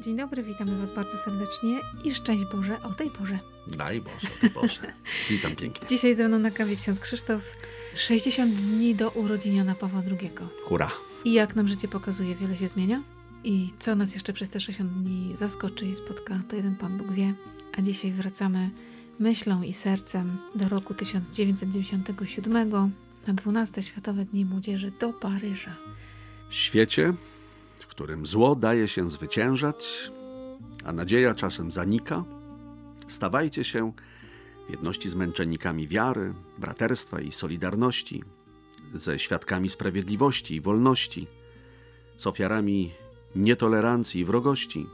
Dzień dobry, witamy Was bardzo serdecznie i szczęść Boże o tej porze. Daj Boże, Boże. Witam pięknie. Dzisiaj ze mną na kawie ksiądz Krzysztof. 60 dni do urodziniona Pawła II. Hurra. I jak nam życie pokazuje, wiele się zmienia. I co nas jeszcze przez te 60 dni zaskoczy i spotka, to jeden Pan Bóg wie. A dzisiaj wracamy myślą i sercem do roku 1997 na 12 Światowe Dni Młodzieży do Paryża. W świecie, którym zło daje się zwyciężać, a nadzieja czasem zanika, stawajcie się jedności z męczennikami wiary, braterstwa i solidarności, ze świadkami sprawiedliwości i wolności, z ofiarami nietolerancji i wrogości,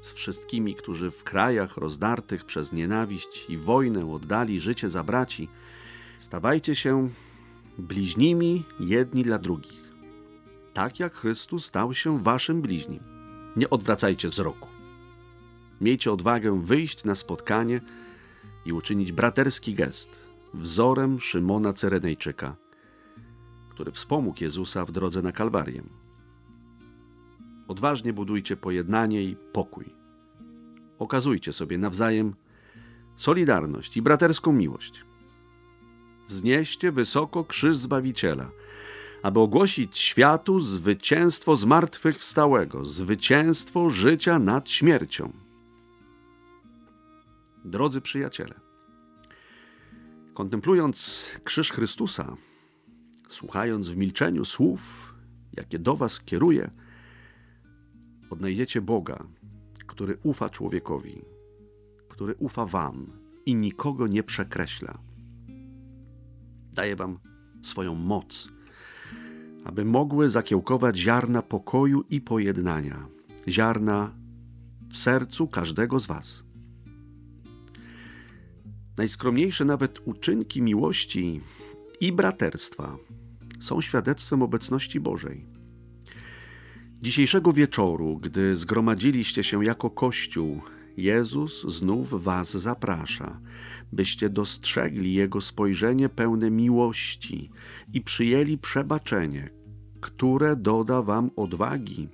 z wszystkimi, którzy w krajach rozdartych przez nienawiść i wojnę oddali życie za braci, stawajcie się bliźnimi jedni dla drugich, tak jak Chrystus stał się waszym bliźnim. Nie odwracajcie wzroku. Miejcie odwagę wyjść na spotkanie i uczynić braterski gest wzorem Szymona Cyrenejczyka, który wspomógł Jezusa w drodze na Kalwarię. Odważnie budujcie pojednanie i pokój. Okazujcie sobie nawzajem solidarność i braterską miłość. Wznieście wysoko krzyż Zbawiciela, aby ogłosić światu zwycięstwo zmartwychwstałego, zwycięstwo życia nad śmiercią. Drodzy przyjaciele, kontemplując krzyż Chrystusa, słuchając w milczeniu słów, jakie do Was kieruje, odnajdziecie Boga, który ufa człowiekowi, który ufa Wam i nikogo nie przekreśla. Daje Wam swoją moc, aby mogły zakiełkować ziarna pokoju i pojednania, ziarna w sercu każdego z Was. Najskromniejsze nawet uczynki miłości i braterstwa są świadectwem obecności Bożej. Dzisiejszego wieczoru, gdy zgromadziliście się jako Kościół, Jezus znów Was zaprasza, byście dostrzegli Jego spojrzenie pełne miłości i przyjęli przebaczenie, które doda Wam odwagi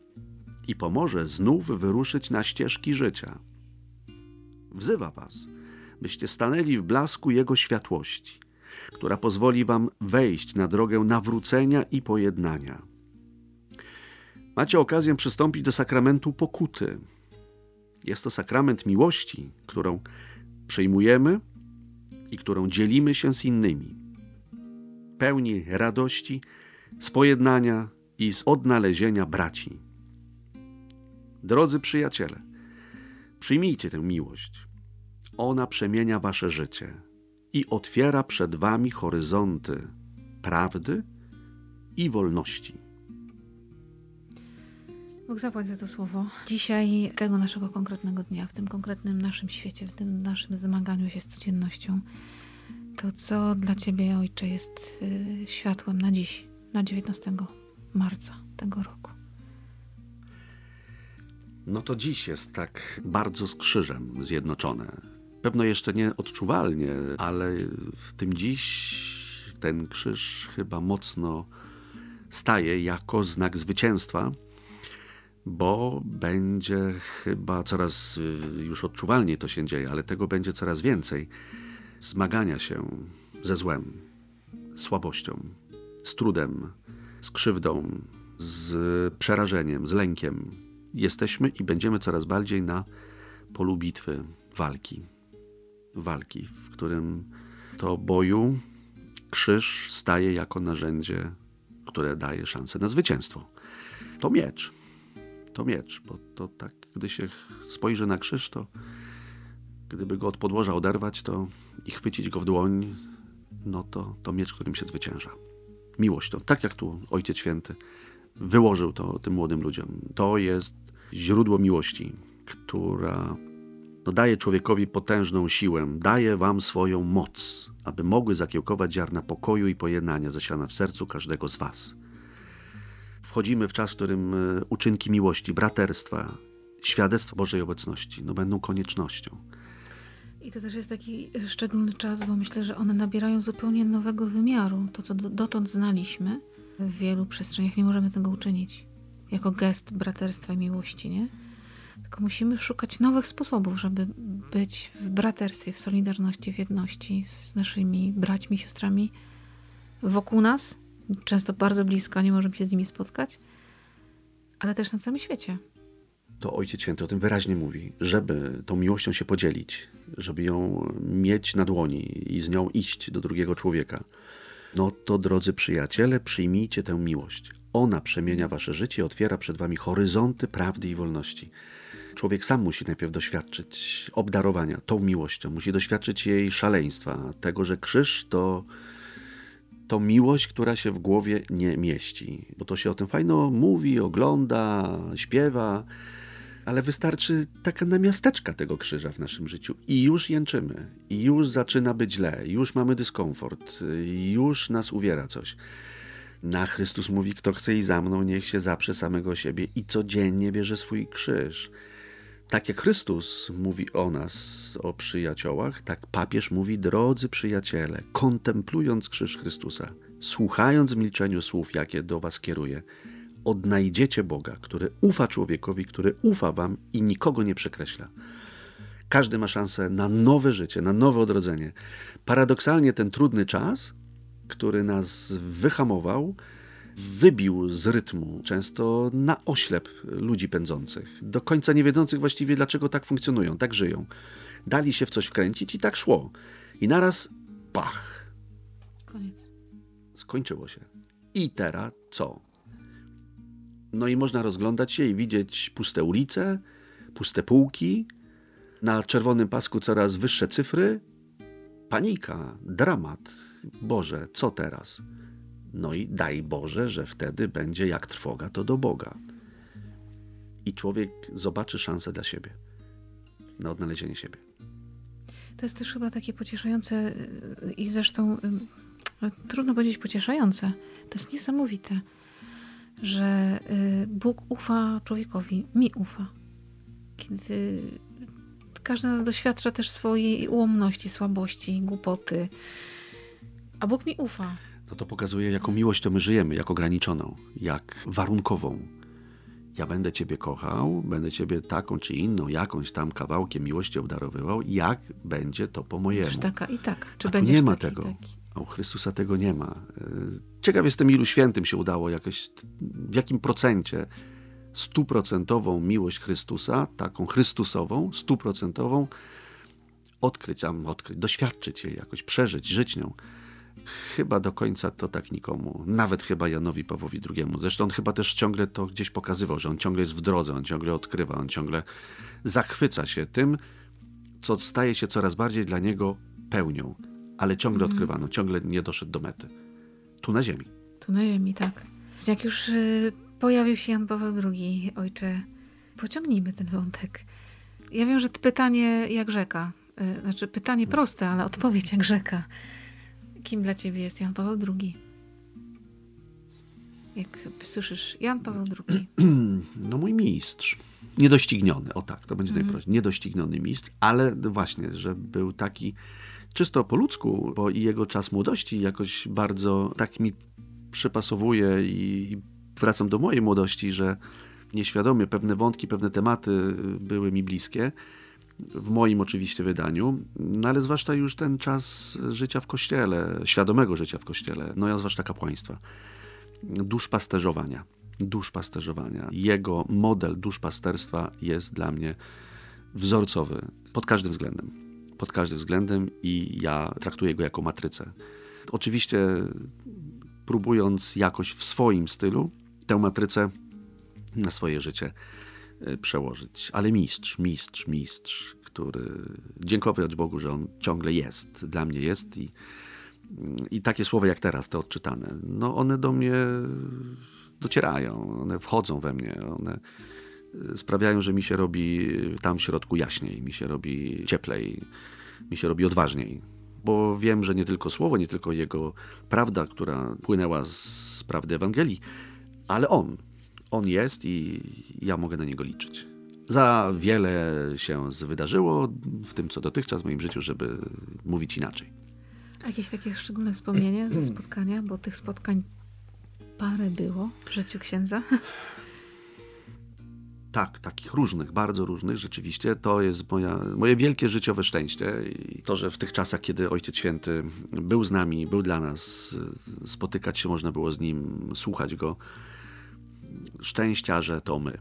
i pomoże znów wyruszyć na ścieżki życia. Wzywa Was, byście stanęli w blasku Jego światłości, która pozwoli Wam wejść na drogę nawrócenia i pojednania. Macie okazję przystąpić do sakramentu pokuty. Jest to sakrament miłości, którą przyjmujemy i którą dzielimy się z innymi. Pełni radości, z pojednania i z odnalezienia braci. Drodzy przyjaciele, przyjmijcie tę miłość. Ona przemienia wasze życie i otwiera przed wami horyzonty prawdy i wolności. Bóg zapłać za to słowo. Dzisiaj, tego naszego konkretnego dnia, w tym konkretnym naszym świecie, w tym naszym zmaganiu się z codziennością, to co dla Ciebie, Ojcze, jest y, światłem na dziś, na 19 marca tego roku? No to dziś jest tak bardzo z krzyżem zjednoczone. Pewno jeszcze nie odczuwalnie, ale w tym dziś ten krzyż chyba mocno staje jako znak zwycięstwa bo będzie chyba coraz y, już odczuwalniej to się dzieje, ale tego będzie coraz więcej zmagania się ze złem, słabością, z trudem, z krzywdą, z przerażeniem, z lękiem. Jesteśmy i będziemy coraz bardziej na polu bitwy, walki. Walki, w którym to boju krzyż staje jako narzędzie, które daje szansę na zwycięstwo. To miecz to miecz, bo to tak, gdy się spojrzy na krzyż, to gdyby go od podłoża oderwać to i chwycić go w dłoń, no to, to miecz, którym się zwycięża. Miłość to, tak jak tu Ojciec Święty wyłożył to tym młodym ludziom. To jest źródło miłości, która no, daje człowiekowi potężną siłę, daje wam swoją moc, aby mogły zakiełkować ziarna pokoju i pojednania zasiana w sercu każdego z was wchodzimy w czas, w którym e, uczynki miłości, braterstwa, świadectwo Bożej obecności no, będą koniecznością. I to też jest taki szczególny czas, bo myślę, że one nabierają zupełnie nowego wymiaru. To, co dotąd znaliśmy, w wielu przestrzeniach nie możemy tego uczynić jako gest braterstwa i miłości, nie? Tylko musimy szukać nowych sposobów, żeby być w braterstwie, w solidarności, w jedności z naszymi braćmi, siostrami wokół nas, często bardzo blisko, nie możemy się z nimi spotkać, ale też na całym świecie. To Ojciec Święty o tym wyraźnie mówi, żeby tą miłością się podzielić, żeby ją mieć na dłoni i z nią iść do drugiego człowieka. No to, drodzy przyjaciele, przyjmijcie tę miłość. Ona przemienia wasze życie otwiera przed wami horyzonty prawdy i wolności. Człowiek sam musi najpierw doświadczyć obdarowania tą miłością, musi doświadczyć jej szaleństwa, tego, że krzyż to to miłość, która się w głowie nie mieści. Bo to się o tym fajno mówi, ogląda, śpiewa, ale wystarczy taka namiasteczka tego krzyża w naszym życiu i już jęczymy, i już zaczyna być źle, już mamy dyskomfort, już nas uwiera coś. Na Chrystus mówi, kto chce i za mną, niech się zaprze samego siebie i codziennie bierze swój krzyż. Tak jak Chrystus mówi o nas, o przyjaciołach, tak papież mówi, drodzy przyjaciele, kontemplując krzyż Chrystusa, słuchając w milczeniu słów, jakie do was kieruje, odnajdziecie Boga, który ufa człowiekowi, który ufa wam i nikogo nie przekreśla. Każdy ma szansę na nowe życie, na nowe odrodzenie. Paradoksalnie ten trudny czas, który nas wyhamował, wybił z rytmu, często na oślep ludzi pędzących, do końca nie wiedzących właściwie, dlaczego tak funkcjonują, tak żyją. Dali się w coś wkręcić i tak szło. I naraz pach. Koniec. Skończyło się. I teraz co? No i można rozglądać się i widzieć puste ulice, puste półki, na czerwonym pasku coraz wyższe cyfry. Panika, dramat. Boże, co teraz? No i daj Boże, że wtedy będzie jak trwoga to do Boga. I człowiek zobaczy szansę dla siebie, na odnalezienie siebie. To jest też chyba takie pocieszające i zresztą trudno powiedzieć pocieszające. To jest niesamowite, że y, Bóg ufa człowiekowi, mi ufa. Kiedy każdy z nas doświadcza też swojej ułomności, słabości, głupoty, a Bóg mi ufa no to pokazuje, jaką miłość to my żyjemy, jak ograniczoną, jak warunkową. Ja będę Ciebie kochał, będę Ciebie taką czy inną, jakąś tam kawałkiem miłości obdarowywał, jak będzie to po mojemu. Czy taka i tak. Czy A nie ma tego. A u Chrystusa tego nie ma. E, ciekaw jestem, ilu świętym się udało jakoś, w jakim procencie stuprocentową miłość Chrystusa, taką Chrystusową, stuprocentową, odkryć, a odkryć, doświadczyć jej jakoś, przeżyć, żyć nią chyba do końca to tak nikomu. Nawet chyba Janowi Pawłowi II. Zresztą on chyba też ciągle to gdzieś pokazywał, że on ciągle jest w drodze, on ciągle odkrywa, on ciągle zachwyca się tym, co staje się coraz bardziej dla niego pełnią. Ale ciągle mm. odkrywano, ciągle nie doszedł do mety. Tu na ziemi. Tu na ziemi, tak. Jak już y, pojawił się Jan Paweł II, ojcze, pociągnijmy ten wątek. Ja wiem, że pytanie jak rzeka. Y, znaczy pytanie proste, ale odpowiedź jak rzeka. Kim dla ciebie jest Jan Paweł II? Jak słyszysz Jan Paweł II? No mój mistrz. Niedościgniony, o tak, to będzie mm. najprościej. Niedościgniony mistrz, ale właśnie, że był taki czysto po ludzku, bo i jego czas młodości jakoś bardzo tak mi przypasowuje i wracam do mojej młodości, że nieświadomie pewne wątki, pewne tematy były mi bliskie w moim oczywiście wydaniu, no ale zwłaszcza już ten czas życia w kościele, świadomego życia w kościele, no ja zwłaszcza kapłaństwa, duszpasterzowania, duszpasterzowania. Jego model duszpasterstwa jest dla mnie wzorcowy pod każdym względem. Pod każdym względem i ja traktuję go jako matrycę. Oczywiście próbując jakoś w swoim stylu tę matrycę na swoje życie przełożyć. Ale mistrz, mistrz, mistrz, który dziękować Bogu, że on ciągle jest, dla mnie jest i, i takie słowa jak teraz, te odczytane, no one do mnie docierają, one wchodzą we mnie, one e, sprawiają, że mi się robi tam w środku jaśniej, mi się robi cieplej, mi się robi odważniej. Bo wiem, że nie tylko słowo, nie tylko jego prawda, która płynęła z prawdy Ewangelii, ale on, on jest i ja mogę na niego liczyć. Za wiele się wydarzyło w tym, co dotychczas w moim życiu, żeby mówić inaczej. Jakieś takie szczególne wspomnienie ze spotkania, bo tych spotkań parę było w życiu księdza? Tak, takich różnych, bardzo różnych. Rzeczywiście to jest moja, moje wielkie życiowe szczęście. I to, że w tych czasach, kiedy Ojciec Święty był z nami, był dla nas, spotykać się można było z nim, słuchać go. Szczęścia, że to my,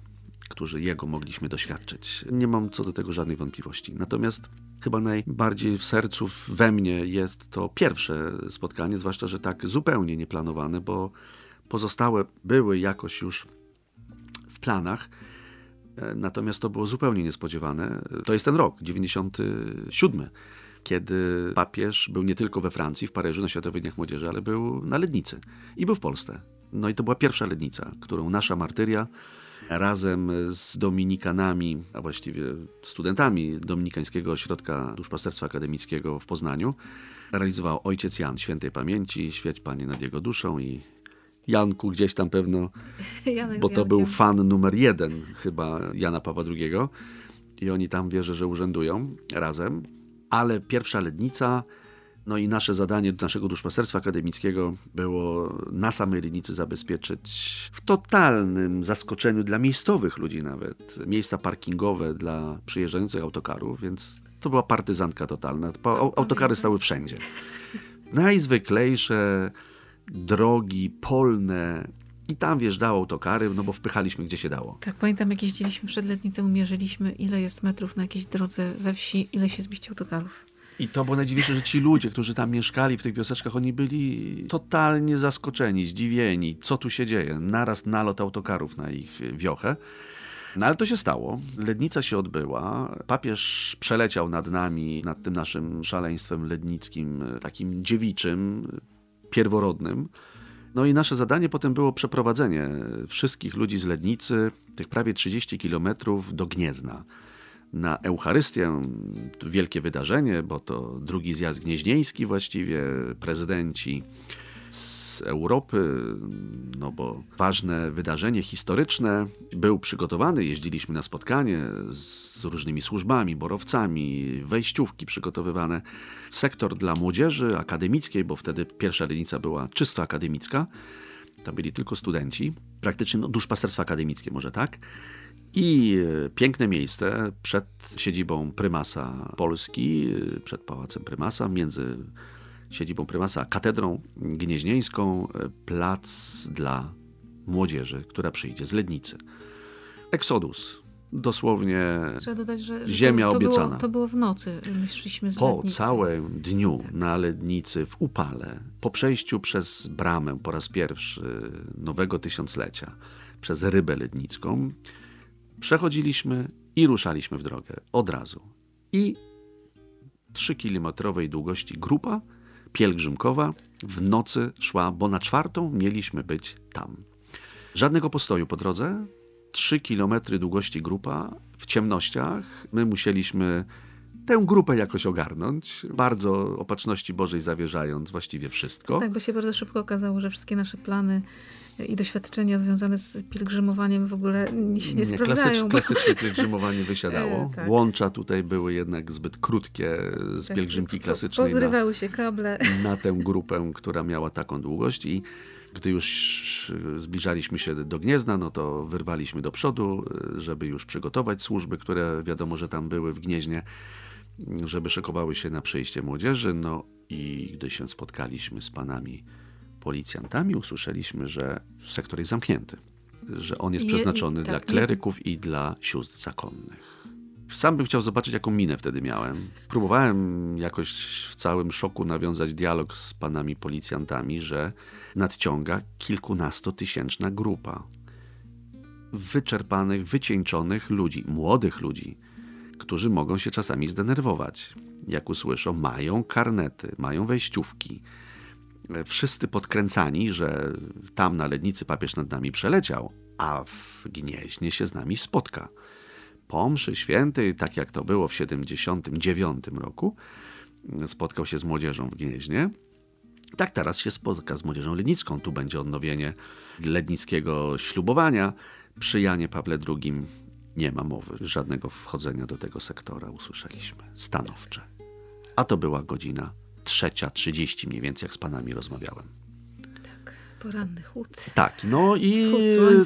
którzy jego mogliśmy doświadczyć. Nie mam co do tego żadnej wątpliwości. Natomiast chyba najbardziej w sercu we mnie jest to pierwsze spotkanie, zwłaszcza, że tak zupełnie nieplanowane, bo pozostałe były jakoś już w planach. E, natomiast to było zupełnie niespodziewane. To jest ten rok, 97, kiedy papież był nie tylko we Francji, w Paryżu, na Światowych Dniach Młodzieży, ale był na Lednicy i był w Polsce. No i to była pierwsza Lednica, którą nasza martyria razem z dominikanami, a właściwie studentami Dominikańskiego Ośrodka Duszpasterstwa Akademickiego w Poznaniu realizował ojciec Jan świętej pamięci, świeć Panie nad jego duszą i Janku gdzieś tam pewno, Janek bo to był fan numer jeden chyba Jana Pawła II i oni tam wierzę, że urzędują razem. Ale pierwsza lednica, no i nasze zadanie do naszego duszpasterstwa akademickiego było na samej lednicy zabezpieczyć w totalnym zaskoczeniu dla miejscowych ludzi nawet miejsca parkingowe dla przyjeżdżających autokarów, więc to była partyzantka totalna. Autokary stały wszędzie. Najzwyklejsze drogi polne i tam wjeżdżały autokary, no bo wpychaliśmy gdzie się dało. Tak, pamiętam jak jeździliśmy przed letnicą, mierzyliśmy ile jest metrów na jakiejś drodze we wsi, ile się zmieści autokarów. I to było najdziwniejsze, że ci ludzie, którzy tam mieszkali w tych wioseczkach, oni byli totalnie zaskoczeni, zdziwieni, co tu się dzieje. Naraz nalot autokarów na ich wiochę. No ale to się stało. Lednica się odbyła. Papież przeleciał nad nami, nad tym naszym szaleństwem lednickim, takim dziewiczym, pierworodnym. No i nasze zadanie potem było przeprowadzenie wszystkich ludzi z Lednicy, tych prawie 30 kilometrów do Gniezna na Eucharystię. Wielkie wydarzenie, bo to drugi zjazd gnieźnieński właściwie, prezydenci z Europy, no bo ważne wydarzenie historyczne był przygotowany, jeździliśmy na spotkanie z różnymi służbami, borowcami, wejściówki przygotowywane. Sektor dla młodzieży akademickiej, bo wtedy pierwsza lenica była czysto akademicka, to byli tylko studenci, praktycznie no, duszpasterstwo akademickie może tak. I e, piękne miejsce przed siedzibą prymasa Polski, e, przed pałacem prymasa, między siedzibą prymasa a katedrą gnieźnieńską, e, plac dla młodzieży, która przyjdzie z Lednicy. Eksodus. Dosłownie dodać, że, że Ziemia to, to obiecana. Było, to było w nocy, my szliśmy z po letnicy. całym dniu na Lednicy w upale, po przejściu przez bramę po raz pierwszy nowego tysiąclecia, przez rybę lednicką, przechodziliśmy i ruszaliśmy w drogę od razu. I trzykilometrowej długości grupa pielgrzymkowa w nocy szła, bo na czwartą mieliśmy być tam. Żadnego postoju po drodze. Trzy kilometry długości grupa w ciemnościach. My musieliśmy tę grupę jakoś ogarnąć, bardzo opatrzności Bożej zawierzając właściwie wszystko. Tak, bo się bardzo szybko okazało, że wszystkie nasze plany i doświadczenia związane z pielgrzymowaniem w ogóle nie się nie, sprawdzają. bo- Klasyczne pielgrzymowanie wysiadało. E, tak. Łącza tutaj były jednak zbyt krótkie z Tak, pielgrzymki po- klasycznej na, Pozrywały się kable. na tę grupę, która miała taką długość i gdy już zbliżaliśmy się do Gniezna, no to wyrwaliśmy do przodu, żeby już przygotować służby, które wiadomo, że tam były w Gnieźnie, żeby szykowały się na przyjście młodzieży. No i gdy się spotkaliśmy z panami policjantami, usłyszeliśmy, że sektor jest zamknięty, że on jest Je- przeznaczony tak, dla kleryków i dla sióstr zakonnych. Sam bym chciał zobaczyć, jaką minę wtedy miałem. Próbowałem jakoś w całym szoku nawiązać dialog z panami policjantami, że nadciąga kilkunastotysięczna grupa wyczerpanych, wycieńczonych ludzi, młodych ludzi, którzy mogą się czasami zdenerwować. Jak usłyszą, mają karnety, mają wejściówki. Wszyscy podkręcani, że tam na Lednicy papież nad nami przeleciał, a w Gnieźnie się z nami spotka po mszy świętej, tak jak to było w 79 roku, spotkał się z młodzieżą w Gnieźnie. Tak teraz się spotka z młodzieżą lednicką. Tu będzie odnowienie lednickiego ślubowania. Przy Janie Pawle II nie ma mowy, żadnego wchodzenia do tego sektora usłyszeliśmy. Stanowcze. A to była godzina trzecia, trzydzieści mniej więcej, jak z panami rozmawiałem. Poranny chłód. Tak, no i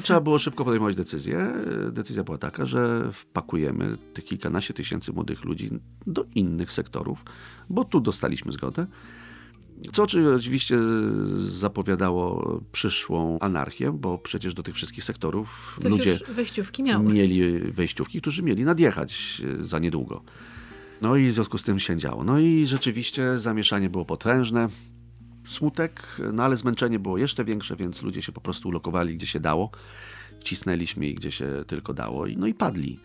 trzeba było szybko podejmować decyzję. Decyzja była taka, że wpakujemy tych kilkanaście tysięcy młodych ludzi do innych sektorów, bo tu dostaliśmy zgodę. Co oczy- oczywiście zapowiadało przyszłą anarchię, bo przecież do tych wszystkich sektorów Coś ludzie wejściówki miały. mieli wejściówki, którzy mieli nadjechać za niedługo. No i w związku z tym się działo. No i rzeczywiście zamieszanie było potężne. Smutek, no ale zmęczenie było jeszcze większe, więc ludzie się po prostu ulokowali gdzie się dało. Cisnęliśmy ich gdzie się tylko dało. No i padli.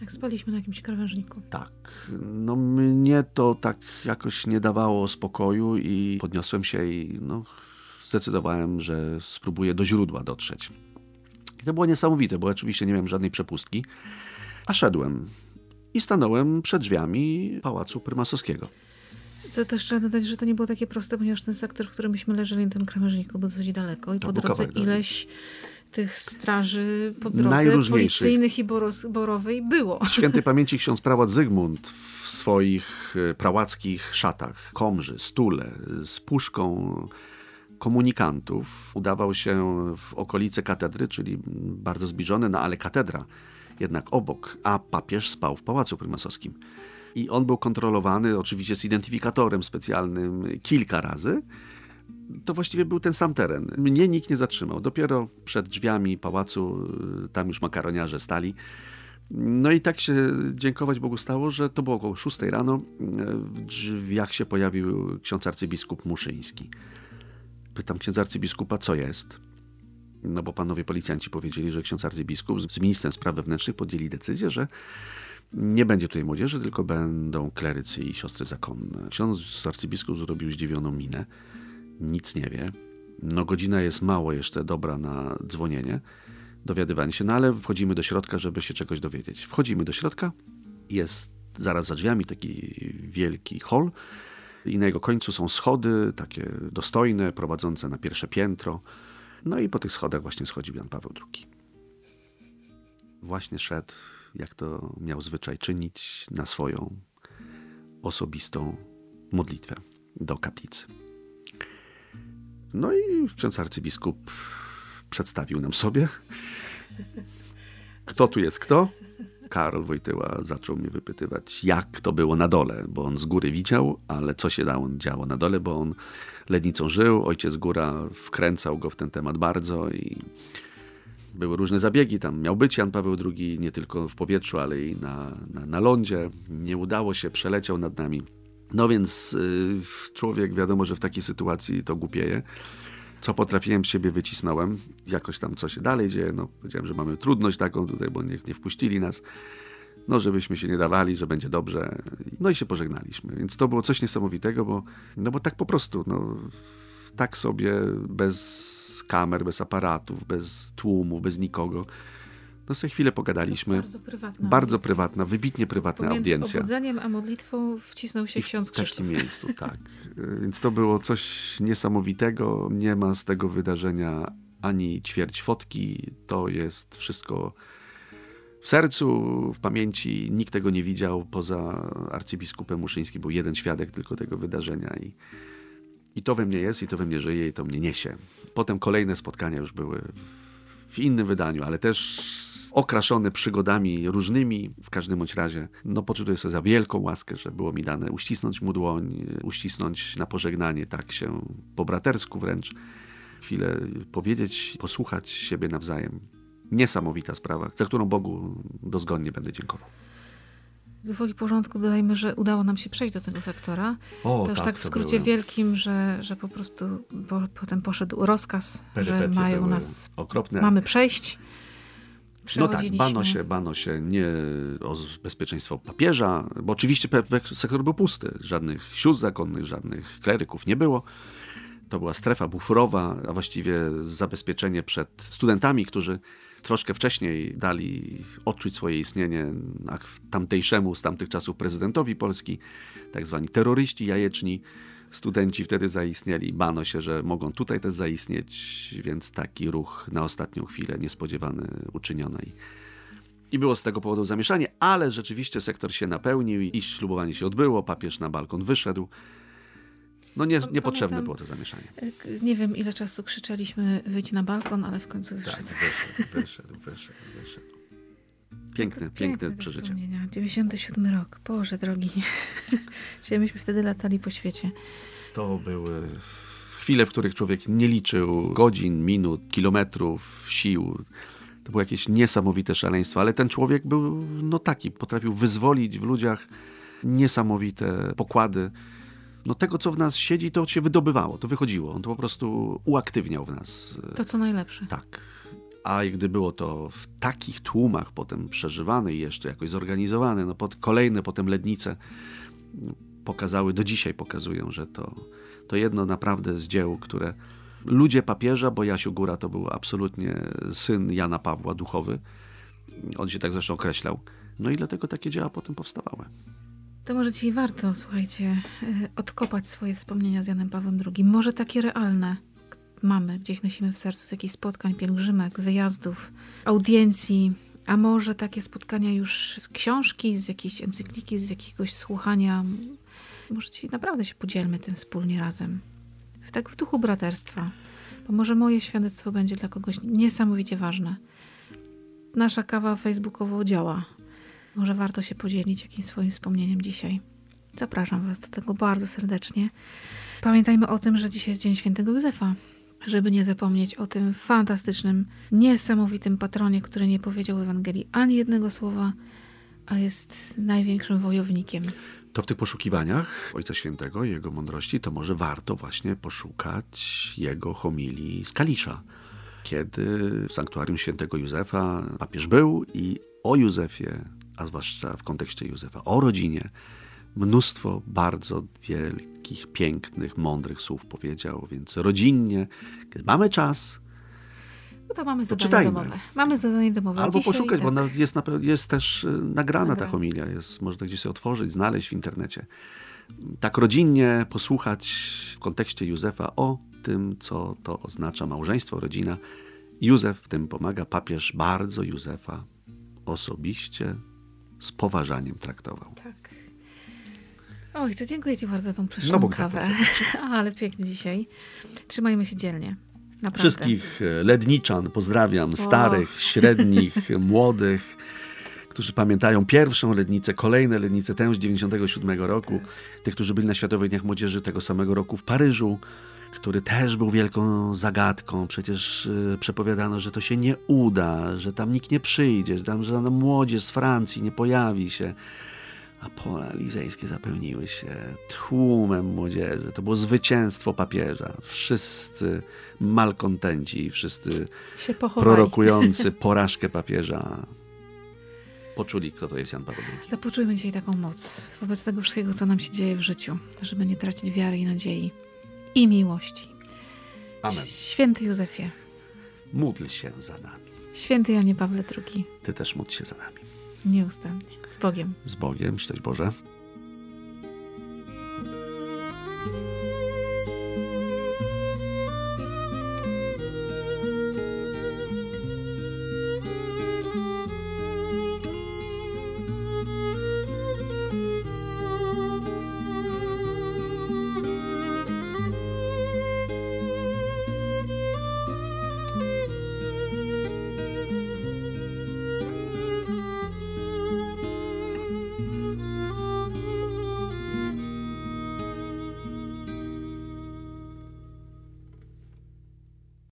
Jak spaliśmy na jakimś krawężniku. Tak. No mnie to tak jakoś nie dawało spokoju i podniosłem się i no, zdecydowałem, że spróbuję do źródła dotrzeć. I to było niesamowite, bo oczywiście nie miałem żadnej przepustki, a szedłem i stanąłem przed drzwiami Pałacu Prymasowskiego. Co też trzeba dodać, że to nie było takie proste, ponieważ ten sektor, w którym myśmy leżeli na tym krawężniku, był dosyć daleko i To po drodze ileś tych straży po drodze policyjnych i boros, borowej było. Świętej pamięci ksiądz prałat Zygmunt w swoich e, prałackich szatach, komży, stule, z puszką komunikantów udawał się w okolice katedry, czyli bardzo zbliżone, no ale katedra jednak obok, a papież spał w Pałacu Prymasowskim. I on był kontrolowany oczywiście z identyfikatorem specjalnym kilka razy. To właściwie był ten sam teren. Mnie nikt nie zatrzymał. Dopiero przed drzwiami pałacu, y, tam już makaroniarze stali. No i tak się dziękować Bogu stało, że to było około 6 rano. W drzwiach się pojawił ksiądz arcybiskup Muszyński. Pytam księdza arcybiskupa, co jest? No bo panowie policjanci powiedzieli, że ksiądz arcybiskup z ministrem spraw wewnętrznych podjęli decyzję, że nie będzie tutaj młodzieży, tylko będą klerycy i siostry zakonne. Ksiądz arcybiskup zrobił zdziwioną minę. Nic nie wie. No godzina jest mało jeszcze dobra na dzwonienie, dowiadywanie się, no ale wchodzimy do środka, żeby się czegoś dowiedzieć. Wchodzimy do środka, jest zaraz za drzwiami taki wielki hol i na jego końcu są schody, takie dostojne, prowadzące na pierwsze piętro. No i po tych schodach właśnie schodził Jan Paweł II. Właśnie szedł, jak to miał zwyczaj czynić, na swoją osobistą modlitwę do kaplicy. No i ksiądz arcybiskup przedstawił nam sobie, kto tu jest kto. Karol Wojtyła zaczął mnie wypytywać, jak to było na dole, bo on z góry widział, ale co się dało, działo na dole, bo on lednicą żył, ojciec góra wkręcał go w ten temat bardzo i były różne zabiegi. Tam miał być Jan Paweł II nie tylko w powietrzu, ale i na, na, na lądzie. Nie udało się, przeleciał nad nami. No więc y, człowiek wiadomo, że w takiej sytuacji to głupieje. Co potrafiłem z siebie wycisnąłem. Jakoś tam co się dalej dzieje. No, powiedziałem, że mamy trudność taką tutaj, bo nie, nie wpuścili nas. No, żebyśmy się nie dawali, że będzie dobrze. No i się pożegnaliśmy. Więc to było coś niesamowitego, bo, no bo tak po prostu, no, tak sobie bez kamer, bez aparatów, bez tłumu, bez nikogo. No sobie chwilę pogadaliśmy. Bardzo prywatna. Bardzo audycja. prywatna, wybitnie prywatna Pomiędzy audiencja. obudzeniem a modlitwą wcisnął się I w ksiądz takim Krzysztof. miejscu, tak. Y, Więc to było coś niesamowitego. Nie ma z tego wydarzenia ani ćwierć fotki. To jest wszystko w sercu, w pamięci. Nikt tego nie widział poza arcybiskupem Muszyńskim. Był jeden świadek tylko tego wydarzenia i, i to we mnie jest, i to we mnie żyje, i to mnie niesie. Potem kolejne spotkania już były w innym wydaniu, ale też okraszone przygodami różnymi. W każdym bądź razie, no poczytuję sobie za wielką łaskę, że było mi dane uścisnąć mu dłoń, uścisnąć na pożegnanie, tak się po bratersku wręcz. Chwilę powiedzieć, posłuchać siebie nawzajem. Niesamowita sprawa, za którą Bogu dozgonnie będę dziękował. Gwoli porządku dodajmy, że udało nam się przejść do tego sektora. O, to już tak w skrócie były wielkim, że, że po prostu po, potem poszedł rozkaz, że perypetie, mają były nas, okropne. mamy przejść. No tak, bano się, bano się nie o bezpieczeństwo papieża, bo oczywiście sektor był pusty. Żadnych sióstr zakonnych, żadnych kleryków nie było. To była strefa buforowa, a właściwie zabezpieczenie przed studentami, którzy troszkę wcześniej dali odczuć swoje istnienie tamtejszemu z tamtych czasów prezydentowi Polski, tak zwani terroryści jajeczni. Studenci wtedy zaistnieli. Bano się, że mogą tutaj też zaistnieć, więc taki ruch na ostatnią chwilę niespodziewany uczyniono. I, i było z tego powodu zamieszanie, ale rzeczywiście sektor się napełnił i ślubowanie się odbyło. Papież na balkon wyszedł. No nie, niepotrzebne pamiętam- było to zamieszanie. E, Nie wiem, ile czasu krzyczeliśmy wyjdź na balkon, ale w końcu Tak, wyszedł. wyszedł, wyszedł, wyszedł, Piękne, piękne te przeżycie. wspomnienia. 97 rok. Boże drogi. Dzisiaj myśmy wtedy latali po świecie. To były chwile, w których człowiek nie liczył godzin, minut, kilometrów, sił. To było jakieś niesamowite szaleństwo, ale ten człowiek był no taki, potrafił wyzwolić w ludziach niesamowite pokłady. No tego, co w nas siedzi, to się wydobywało, to wychodziło. On to po prostu uaktywniał w nas. To co najlepsze. Tak. A gdy było to w takich tłumach potem przeżywane i jeszcze jakoś zorganizowane, no pod, kolejne potem lednice no, pokazały, do dzisiaj pokazują, że to, to jedno naprawdę z dzieł, które ludzie papieża, bo Jasiu Góra to był absolutnie syn Jana Pawła, duchowy. On się tak zresztą określał. No i dlatego takie dzieła potem powstawały. To może dzisiaj warto, słuchajcie, y, odkopać swoje wspomnienia z Janem Pawłem II. Może takie realne mamy, gdzieś nosimy w sercu z jakichś spotkań, pielgrzymek, wyjazdów, audiencji, a może takie spotkania już z książki, z jakiejś encykliki, z jakiegoś słuchania. Może dzisiaj naprawdę się podzielmy tym wspólnie razem. Tak w duchu braterstwa. Bo może moje świadectwo będzie dla kogoś niesamowicie ważne. Nasza kawa facebookowo działa. Może warto się podzielić jakimś swoim wspomnieniem dzisiaj. Zapraszam Was do tego bardzo serdecznie. Pamiętajmy o tym, że dzisiaj jest Dzień Świętego Józefa, żeby nie zapomnieć o tym fantastycznym, niesamowitym patronie, który nie powiedział w Ewangelii ani jednego słowa, a jest największym wojownikiem. To w tych poszukiwaniach Ojca Świętego i jego mądrości, to może warto właśnie poszukać jego homilii z Kalisza. Kiedy w sanktuarium świętego Józefa papież był i o Józefie, a zwłaszcza w kontekście Józefa, o rodzinie, mnóstwo bardzo wielkich, pięknych, mądrych słów powiedział, więc rodzinnie, kiedy mamy czas, No to mamy zadanie domowe. Mamy zadanie domowe. Albo Dzisiaj poszukać, tak. bo jest, na, jest też y, nagrana ta Nagrana. homilia, jest, można gdzieś sobie otworzyć, znaleźć w internecie. Tak rodzinnie posłuchać w kontekście Józefa o tym, co to oznacza małżeństwo, rodzina. Józef w tym pomaga, papież bardzo Józefa osobiście z poważaniem traktował. Tak. Oj, to dziękuję Ci bardzo za tą pyszną No, Bóg kawę. Ale pięknie dzisiaj. Trzymajmy się dzielnie. Naprawdę. Wszystkich e, ledniczan pozdrawiam, starych, średnich, młodych, którzy pamiętają pierwszą lednicę, kolejne lednice, tę z 97 roku, tych, którzy byli na Światowych Dniach Młodzieży tego samego roku w Paryżu, który też był wielką zagadką. Przecież e, przepowiadano, że to się nie uda, że tam nikt nie przyjdzie, że tam żadna młodzież z Francji nie pojawi się. A pola elizejskie zapełniły się tłumem młodzieży. To było zwycięstwo papieża. Wszyscy malkontenci, wszyscy prorokujący porażkę papieża poczuli, kto to jest Jan Paweł II. To poczujmy dzisiaj taką moc wobec tego wszystkiego, co nam się dzieje w życiu, żeby nie tracić wiary i nadziei i miłości. Amen. Święty Józefie, Módl się za nami. święty Janie Pawle II, Ty też módl się za nami. Nieustannie. Z Bogiem. Z Bogiem, szczęść Boże.